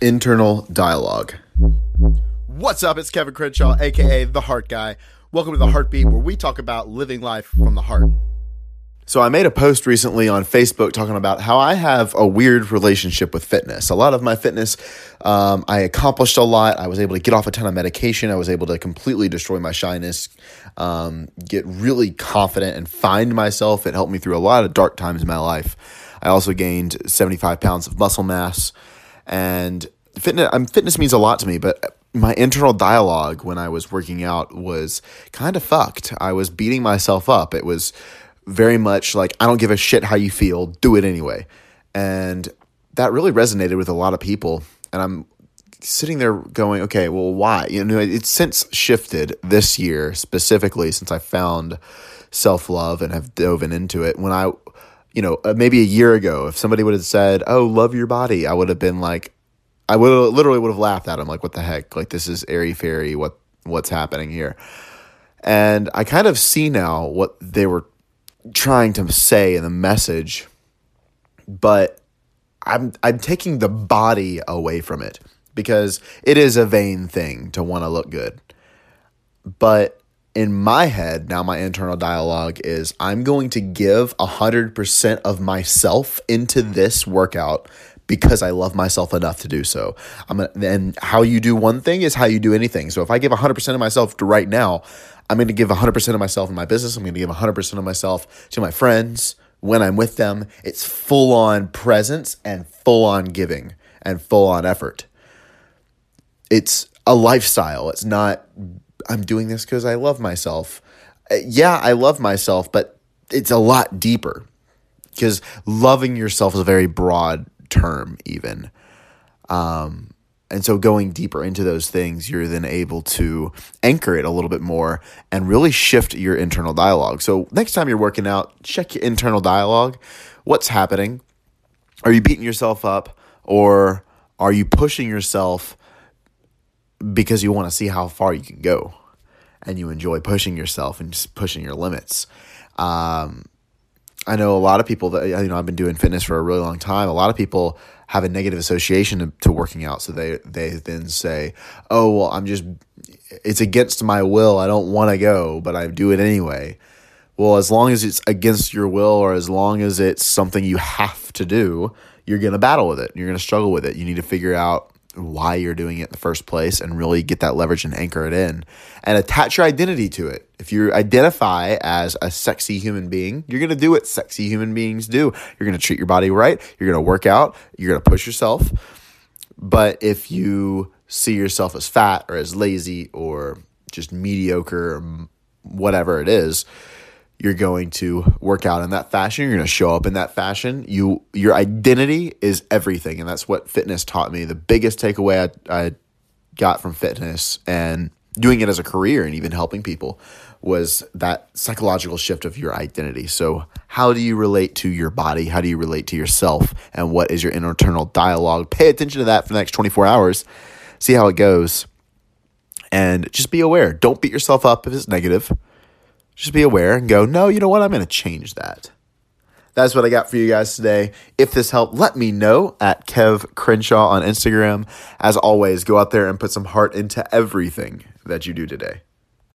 internal dialogue. What's up? It's Kevin Crenshaw, aka The Heart Guy. Welcome to The Heartbeat, where we talk about living life from the heart. So, I made a post recently on Facebook talking about how I have a weird relationship with fitness. A lot of my fitness, um, I accomplished a lot. I was able to get off a ton of medication. I was able to completely destroy my shyness, um, get really confident, and find myself. It helped me through a lot of dark times in my life. I also gained 75 pounds of muscle mass. And fitness, um, fitness means a lot to me, but my internal dialogue when I was working out was kind of fucked. I was beating myself up. It was very much like, I don't give a shit how you feel, do it anyway. And that really resonated with a lot of people. And I'm sitting there going, okay, well, why? You know, it's since shifted this year specifically since I found self love and have dove into it. When I, you know, uh, maybe a year ago, if somebody would have said, oh, love your body, I would have been like, I would literally would have laughed at him like, what the heck? Like, this is airy fairy. What, what's happening here? And I kind of see now what they were trying to say in the message, but I'm I'm taking the body away from it because it is a vain thing to want to look good. But in my head, now my internal dialogue is I'm going to give 100% of myself into this workout because I love myself enough to do so. I'm gonna, and how you do one thing is how you do anything. So if I give 100% of myself to right now, I'm going to give 100% of myself in my business. I'm going to give 100% of myself to my friends when I'm with them. It's full on presence and full on giving and full on effort. It's a lifestyle. It's not, I'm doing this because I love myself. Uh, yeah, I love myself, but it's a lot deeper because loving yourself is a very broad term, even. Um, and so going deeper into those things, you're then able to anchor it a little bit more and really shift your internal dialogue. So next time you're working out, check your internal dialogue. What's happening? Are you beating yourself up or are you pushing yourself because you want to see how far you can go and you enjoy pushing yourself and just pushing your limits? Um, I know a lot of people that you know I've been doing fitness for a really long time. A lot of people have a negative association to, to working out, so they they then say, "Oh, well, I'm just it's against my will. I don't want to go, but I do it anyway." Well, as long as it's against your will or as long as it's something you have to do, you're going to battle with it. You're going to struggle with it. You need to figure out why you're doing it in the first place and really get that leverage and anchor it in and attach your identity to it. If you identify as a sexy human being, you're going to do what sexy human beings do. You're going to treat your body right. You're going to work out. You're going to push yourself. But if you see yourself as fat or as lazy or just mediocre or whatever it is, you're going to work out in that fashion you're going to show up in that fashion you your identity is everything and that's what fitness taught me. The biggest takeaway I, I got from fitness and doing it as a career and even helping people was that psychological shift of your identity. So how do you relate to your body? How do you relate to yourself? And what is your internal dialogue? Pay attention to that for the next 24 hours. See how it goes. And just be aware. Don't beat yourself up if it's negative just be aware and go, no, you know what? I'm going to change that. That's what I got for you guys today. If this helped, let me know at Kev Crenshaw on Instagram. As always, go out there and put some heart into everything that you do today.